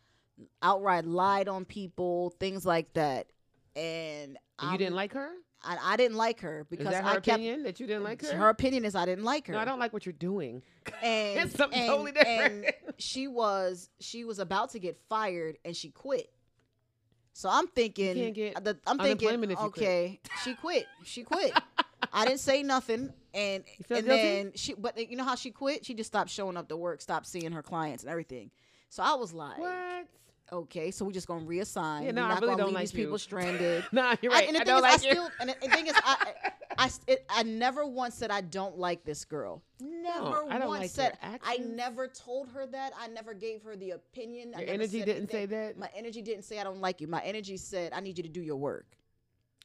outright lied on people, things like that. And you didn't like her? I, I didn't like her because Is that her I kept opinion that you didn't like her? her opinion is I didn't like her. no, I don't like what you're doing. and It's something and- totally different. and she was she was about to get fired and she quit. So I'm thinking, the, I'm thinking, you quit. okay, she quit. She quit. I didn't say nothing, and and guilty? then she, but you know how she quit? She just stopped showing up to work, stopped seeing her clients and everything. So I was like, What? Okay, so we're just gonna reassign. Yeah, no, we're I not really gonna don't leave like these people you. stranded. Nah, you're right. I, and the thing don't is, like I you. still, and the, thing is, I, I, I, it, I never once said I don't like this girl. Never I don't once like said. I never told her that. I never gave her the opinion. I Your energy didn't say that. My energy didn't say I don't like you. My energy said I need you to do your work.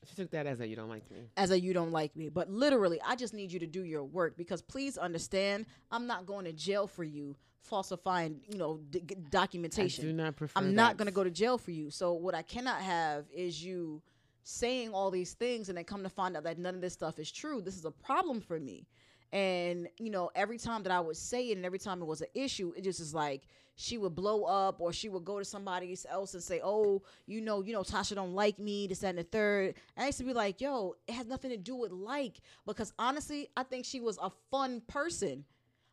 she took that as a you don't like me. As a you don't like me, but literally, I just need you to do your work because please understand, I'm not going to jail for you falsifying, you know, d- documentation. I do not prefer. I'm not going to go to jail for you. So what I cannot have is you saying all these things and then come to find out that none of this stuff is true. This is a problem for me. And you know, every time that I would say it and every time it was an issue, it just is like she would blow up or she would go to somebody else and say, "Oh, you know, you know, Tasha don't like me, this that, and the third. And I used to be like, "Yo, it has nothing to do with like," because honestly, I think she was a fun person.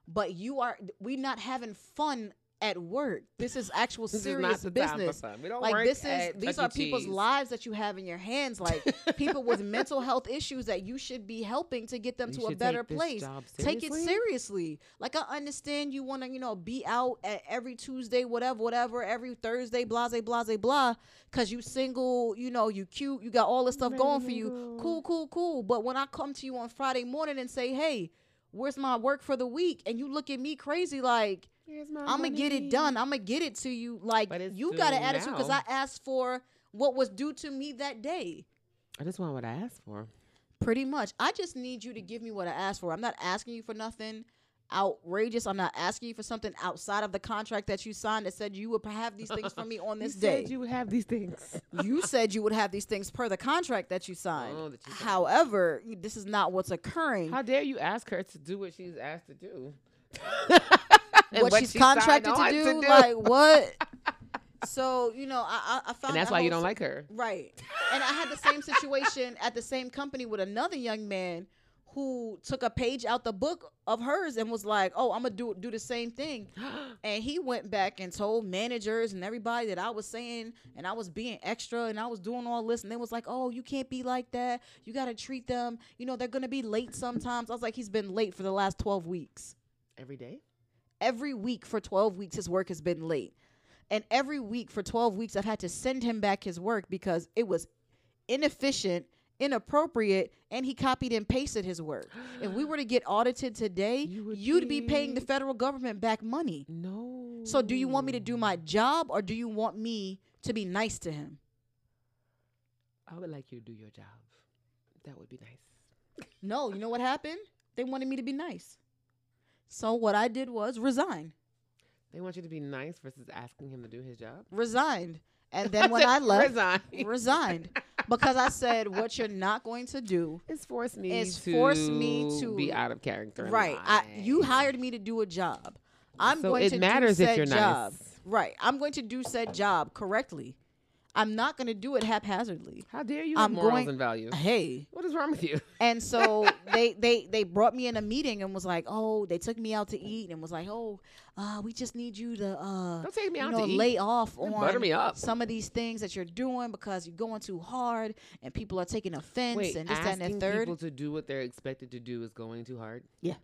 But you are, we not having fun at work. This is actual This serious is not the time for business fun. We don't like work this is at these are people's Cheese. lives that you have in your hands like people with mental health issues that you should be helping to get them You to a better take place take it seriously. seriously like i understand you want to you know be out at every tuesday whatever whatever every thursday blah blah blah blah because you single you know you cute you got all this stuff going for you cool cool cool but when i come to you on friday morning and say hey where's my work for the week and you look at me crazy like I'm gonna get it done. I'm gonna get it to you. Like But you got an attitude because. I asked for what was due to me that day. I just want what I asked for. Pretty much. I just need you to give me what I asked for. I'm not asking you for nothing outrageous. I'm not asking you for something outside of the contract that you signed that said you would have these things for me on this you day. Said you would have these things. you said you would have these things per the contract that you signed. Oh, that you signed. However, this is not what's occurring. How dare you ask her to do what she's asked to do? And what, she's she contracted to on do, like what? So you know, I I, I found and that's that why you don't like her. Right. And I had the same situation at the same company with another young man who took a page out the book of hers and was like, "Oh, I'm gonna do do the same thing." And he went back and told managers and everybody that I was saying and I was being extra and I was doing all this and they was like, "Oh, you can't be like that. You got to treat them, you know, they're to be late sometimes." I was like, "He's been late for the last 12 weeks." Every day. Every week for 12 weeks his work has been late. And every week for 12 weeks I've had to send him back his work because it was inefficient, inappropriate, and he copied and pasted his work. if we were to get audited today, You would you'd be paying the federal government back money. No. So do you want me to do my job or do you want me to be nice to him? I would like you to do your job. That would be nice. No, you know what happened? They wanted me to be nice. So what I did was resign. They want you to be nice versus asking him to do his job. Resigned. And then when I left, Resign. resigned because I said what you're not going to do. is force me It's to forced me to- be out of character. Right. I, you hired me to do a job. I'm So going it to matters do if said you're nice. job. Right. I'm going to do said job correctly. I'm not going to do it haphazardly. How dare you have I'm morals going- and values? Hey, What is wrong with you? and so they they they brought me in a meeting and was like, "Oh, they took me out to eat and was like, "Oh, uh, we just need you to uh Don't take me out know, to eat. lay off Don't on butter me up. some of these things that you're doing because you're going too hard and people are taking offense Wait, and this, that, and asking the third. people to do what they're expected to do is going too hard. Yeah.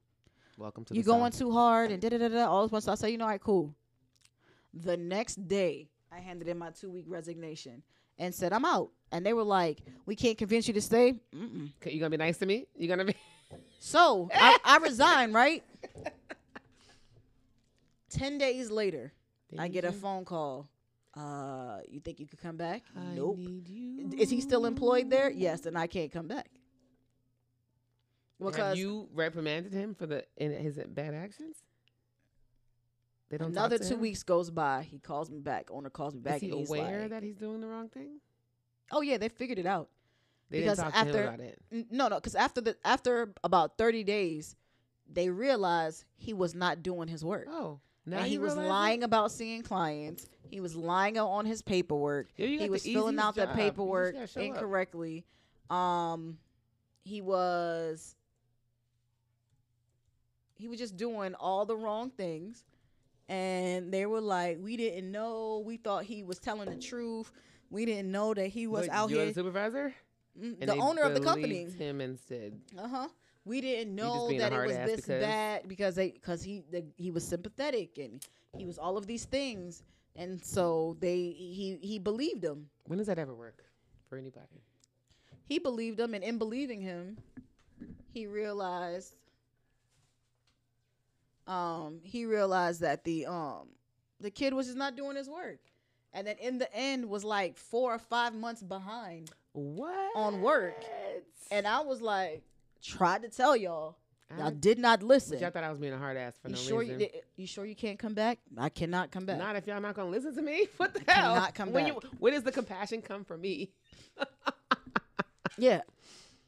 Welcome to You're the going South. too hard and da da da da. All this one. So I say, you know, all right, cool. The next day, I handed in my two week resignation and said, I'm out. And they were like, we can't convince you to stay. Mm-mm. Okay, you gonna be nice to me? You gonna be? So I, I resigned, right? 10 days later, I get a phone call. Uh, you think you could come back? I nope. need you. Is he still employed there? Yes, and I can't come back. Have Because you reprimanded him for the in his bad actions? They don't. talk another to two him? weeks goes by. He calls me back. Owner calls me back. Is he and he's aware like, that he's doing the wrong thing? Oh yeah, they figured it out. They Because didn't talk to after- him about it. N- No, no, because after the after about thirty days, they realized he was not doing his work. Oh, now and he you was realize it? lying about seeing clients. He was lying on his paperwork. Yeah, he was filling out the job. You just paperwork gotta up. incorrectly. Um, he was he was just doing all the wrong things, and they were like, "We didn't know. We thought he was telling the truth. We didn't know that he was out here." the supervisor. Mm, the owner of the company. Him instead. Uh huh. We didn't know that it was this because- bad because they because he the, he was sympathetic and he was all of these things, and so they he he believed him. When does that ever work for anybody? He believed him, and in believing him, he realized. Um, he realized that the um the kid was just not doing his work, and then in the end was like four or five months behind. What On work. And I was like, tried to tell y'all, y'all I, did not listen. y'all thought I was being a hard ass for You no sure reason. you, you sure you can't come back? I cannot come back. Not if y'all not gonna listen to me. What the hell? cannot come when back. You, when does the compassion come from me? yeah.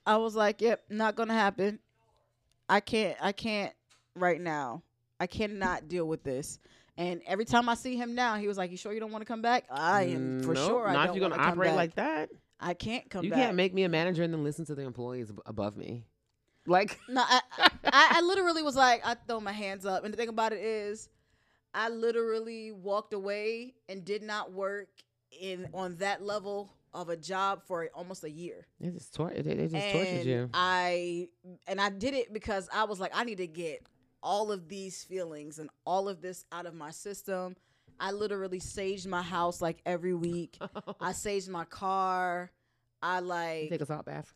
I was like, yep, not gonna happen. I can't I can't right now. I cannot deal with this. And every time I see him now, he was like, "You sure you don't want to come back?" I am mm, for Nope, sure. I Not don't if you're gonna operate like that. I can't come back. you back. can't make me a manager and then listen to the employees above me. Like No, I, I, I literally was like, I throw my hands up. And the thing about it is, I literally walked away and did not work in on that level of a job for almost a year. they just tor- they, they just tortured you. I and I did it because I was like, I need to get all of these feelings and all of this out of my system. I literally saged my house like every week. I saged my car. I like take a salt bath.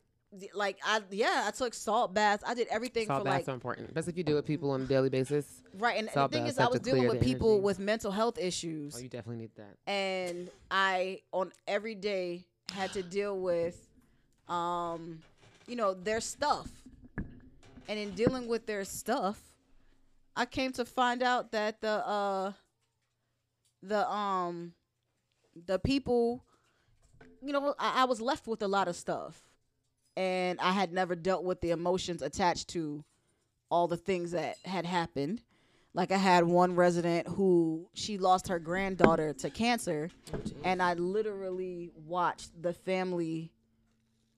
like I yeah, I took salt baths. I did everything Salt for baths like are important, especially if you do it with people on a daily basis. Right, and Salt the thing is, I was dealing with people energy. with mental health issues, Oh, you definitely need that. and I on every day had to deal with, um, you know, their stuff, and in dealing with their stuff, I came to find out that the uh, the um, the people, you know, I, I was left with a lot of stuff, and I had never dealt with the emotions attached to all the things that had happened. Like I had one resident who she lost her granddaughter to cancer, and I literally watched the family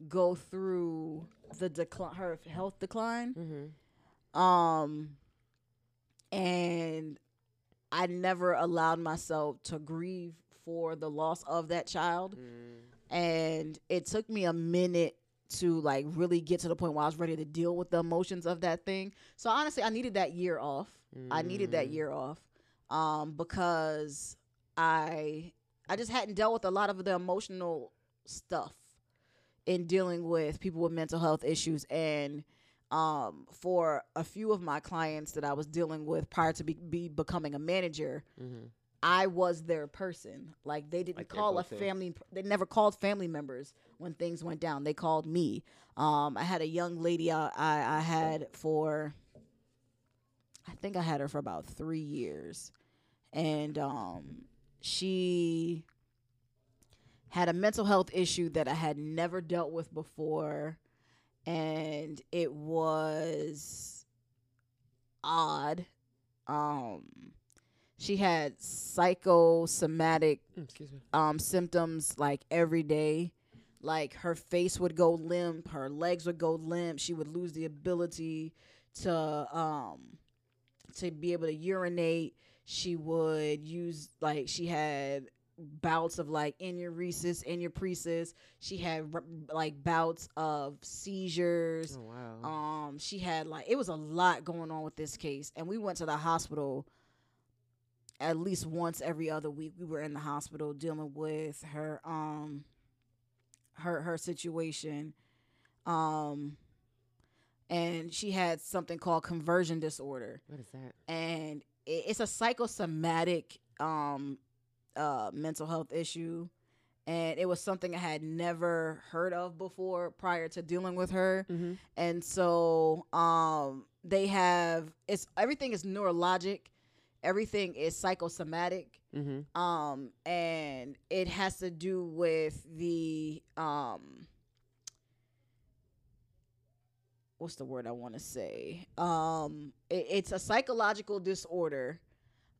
go through the decline, her health decline. Mm-hmm. Um, and I never allowed myself to grieve for the loss of that child, Mm. and it took me a minute to like really get to the point where I was ready to deal with the emotions of that thing. So honestly, I needed that year off. I needed that Mm. year off um, because I I just hadn't dealt with a lot of the emotional stuff in dealing with people with mental health issues and um, for a few of my clients that I was dealing with prior to be, be becoming a manager, Mm-hmm. I was their person. Like they didn't Like call a family. They never called family members when things went down. They called me. Um, I had a young lady I, I, I had for. I think I had her for about three years, and um, she had a mental health issue that I had never dealt with before, and it was odd. Um, She had psychosomatic Mm, Excuse me. um, symptoms like every day. Like her face would go limp, her legs would go limp. She would lose the ability to um, to be able to urinate. She would use like she had bouts of like enuresis, enupresis. She had like bouts of seizures. Oh wow. Um, she had like it was a lot going on with this case, and we went to the hospital at least once every other week. We were in the hospital dealing with her um her her situation. Um and she had something called conversion disorder what is that? and it, it's a psychosomatic um uh mental health issue and it was something I had never heard of before prior to dealing with her Mm-hmm. and so um they have it's everything is neurologic everything is psychosomatic Mm-hmm. um and it has to do with the um what's the word i want to say um it, it's a psychological disorder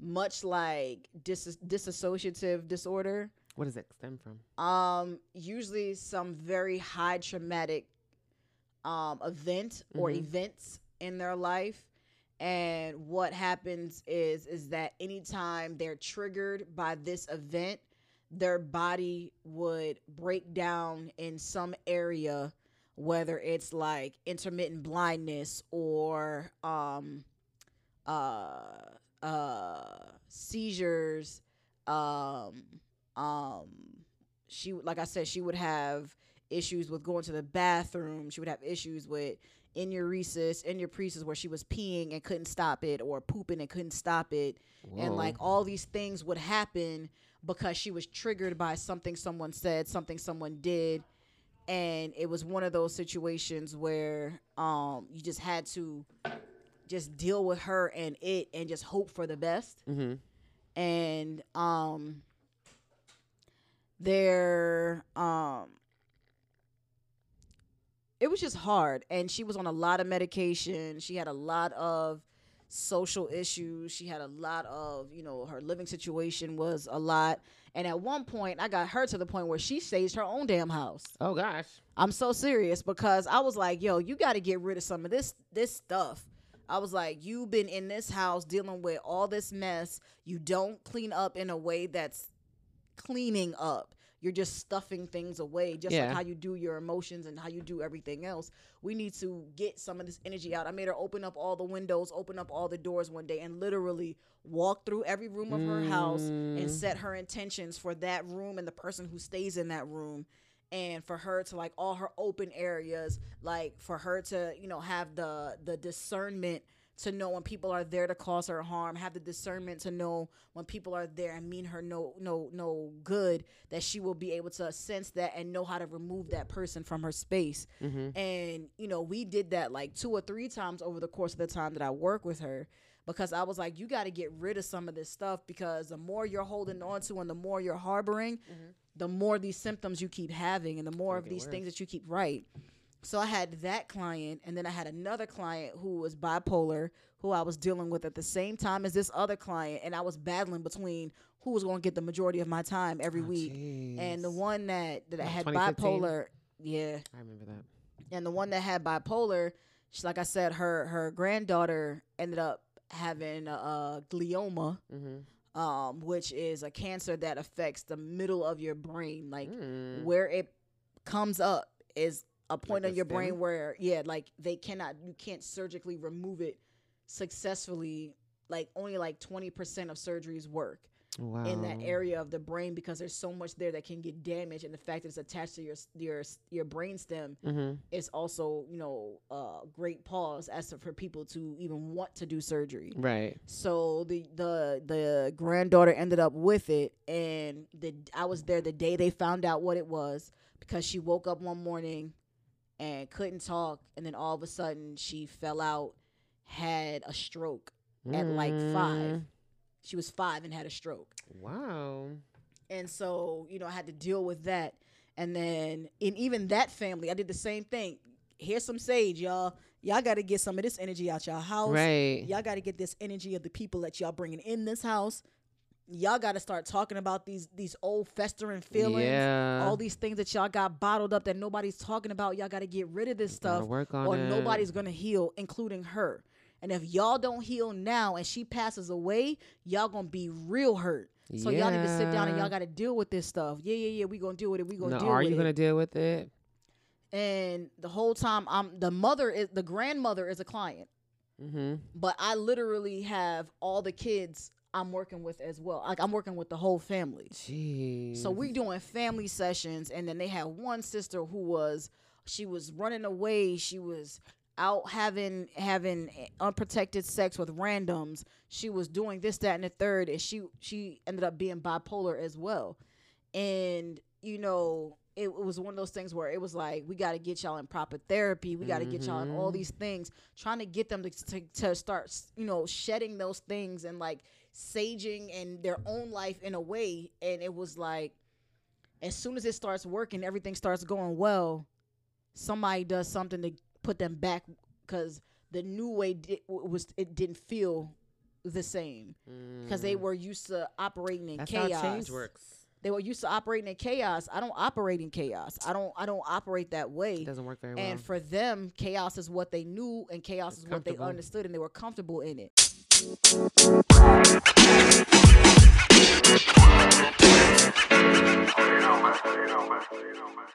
much like dis- disassociative disorder What does it stem from? um usually some very high traumatic um event or Mhm. events in their life and what happens is is that anytime they're triggered by this event their body would break down in some area whether it's like intermittent blindness or um uh uh seizures um um she like i said she would have issues with going to the bathroom. She would have issues with enuresis enupresis where she was peeing and couldn't stop it or pooping and couldn't stop it. And like all these things would happen because she was triggered by something someone said something someone did. And it was one of those situations where um you just had to just deal with her and it and just hope for the best Mm-hmm. and um there um it was just hard and she was on a lot of medication she had a lot of social issues she had a lot of you know her living situation was a lot and at one point i got her to the point where she staged her own damn house Oh gosh. I'm so serious because I was like, yo, you got to get rid of some of this this stuff. I was like, you've been in this house dealing with all this mess. You don't clean up in a way that's cleaning up. You're just stuffing things away, just Yeah. like how you do your emotions and how you do everything else. We need to get some of this energy out. I made her open up all the windows, open up all the doors one day, and literally walk through every room of her house and Mm. set her intentions for that room and the person who stays in that room and for her to like all her open areas like for her to you know have the the discernment to know when people are there to cause her harm have the discernment to know when people are there and mean her no no no good that she will be able to sense that and know how to remove that person from her space. Mm-hmm. and you know we did that like two or three times over the course of the time that i work with her because i was like you got to get rid of some of this stuff because the more you're holding on to and the more you're harboring the more these symptoms you keep having and the more of these things that you keep right so i had that client and then i had another client who was bipolar who i was dealing with at the same time as this other client and i was battling between who was going to get the majority of my time every Oh, week and the one that that Like had bipolar yeah I remember that. and the one that had bipolar, she, like I said, her her granddaughter ended up having a, glioma, Mm-hmm. um, which is a cancer that affects the middle of your brain, like Mm. where it comes up is a point Like on your brain stem? where yeah, like they cannot you can't surgically remove it successfully. Like only like twenty percent of surgeries work wow. in that area of the brain because there's so much there that can get damaged, and the fact that it's attached to your your your brain stem Mm-hmm. is also you know a great pause as to, for people to even want to do surgery Right. so the the the granddaughter ended up with it and the i was there the day they found out what it was because she woke up one morning and couldn't talk and then all of a sudden she fell out had a stroke at like five Mm. she was five and had a stroke Wow. and so, you know, I had to deal with that. And then in even that family, I did the same thing. here's some sage, y'all. Y'all got to get some of this energy out y'all house. Right. Y'all got to get this energy of the people that y'all bringing in this house. Y'all got to start talking about these these old festering feelings, Yeah. all these things that y'all got bottled up that nobody's talking about. Y'all got to get rid of this stuff, or it. nobody's gonna heal, including her. And if y'all don't heal now, and she passes away, y'all gonna be real hurt. So y'all need to sit down and y'all got to deal with this stuff. Yeah, yeah, yeah. We gonna deal with it. We gonna No, deal are with you it gonna deal with it? and the whole time I'm the mother is the grandmother is a client, Mm-hmm. but I literally have all the kids I'm working with as well. Like I'm working with the whole family. Jeez. So we're doing family sessions, and then they had one sister who was she was running away. She was out having having unprotected sex with randoms. She was doing this, that, and the third, and she she ended up being bipolar as well. And you know, it, it was one of those things where it was like we got to get y'all in proper therapy. We got to get y'all in all Mhm. these things, trying to get them to, to to start you know shedding those things and like saging and their own life in a way. And it was like as soon as it starts working, everything starts going well. Somebody does something to put them back because the new way di- was it didn't feel the same because they were used to operating in Mm. That's chaos. how change works. They were used to operating in chaos. I don't operate in chaos. I don't. I don't operate that way. It doesn't work very well. And for them, chaos is what they knew, and chaos It's is what they understood, and they were comfortable in it. You know, man. You. You know, man.